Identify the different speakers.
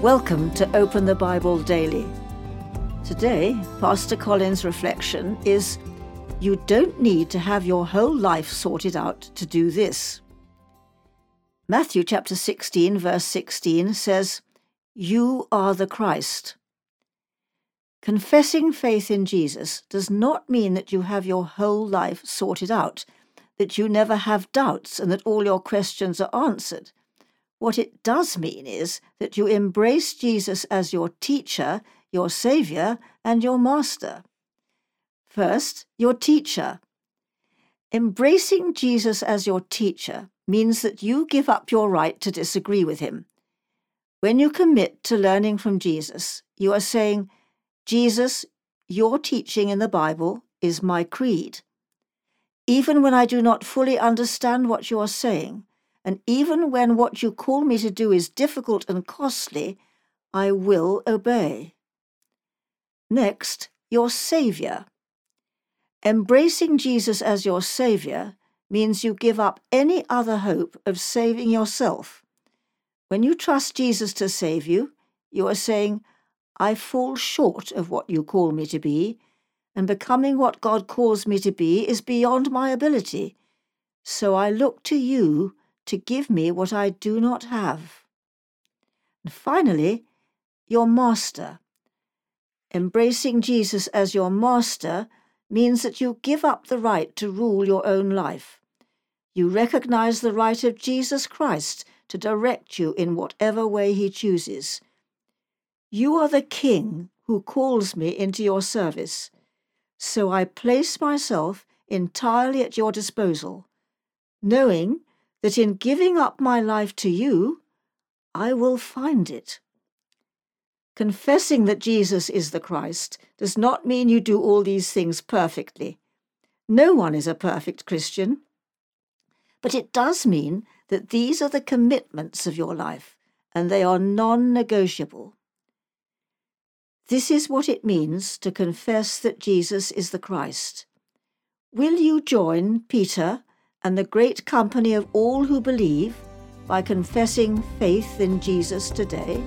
Speaker 1: Welcome to Open the Bible Daily. Today, Pastor Colin's reflection is You don't need to have your whole life sorted out to do this. Matthew chapter 16, verse 16 says, You are the Christ. Confessing faith in Jesus does not mean that you have your whole life sorted out, that you never have doubts, and that all your questions are answered. What it does mean is that you embrace Jesus as your teacher, your Saviour, and your Master. First, your teacher. Embracing Jesus as your teacher means that you give up your right to disagree with him. When you commit to learning from Jesus, you are saying, Jesus, your teaching in the Bible is my creed. Even when I do not fully understand what you are saying, and even when what you call me to do is difficult and costly, I will obey. Next, your Saviour. Embracing Jesus as your Saviour means you give up any other hope of saving yourself. When you trust Jesus to save you, you are saying, I fall short of what you call me to be, and becoming what God calls me to be is beyond my ability. So I look to you to give me what I do not have. And finally, your master. Embracing Jesus as your master means that you give up the right to rule your own life. You recognize the right of Jesus Christ to direct you in whatever way he chooses. You are the king who calls me into your service, so I place myself entirely at your disposal, knowing that in giving up my life to you, I will find it. Confessing that Jesus is the Christ does not mean you do all these things perfectly. No one is a perfect Christian. But it does mean that these are the commitments of your life, and they are non negotiable. This is what it means to confess that Jesus is the Christ. Will you join Peter and the great company of all who believe by confessing faith in Jesus today?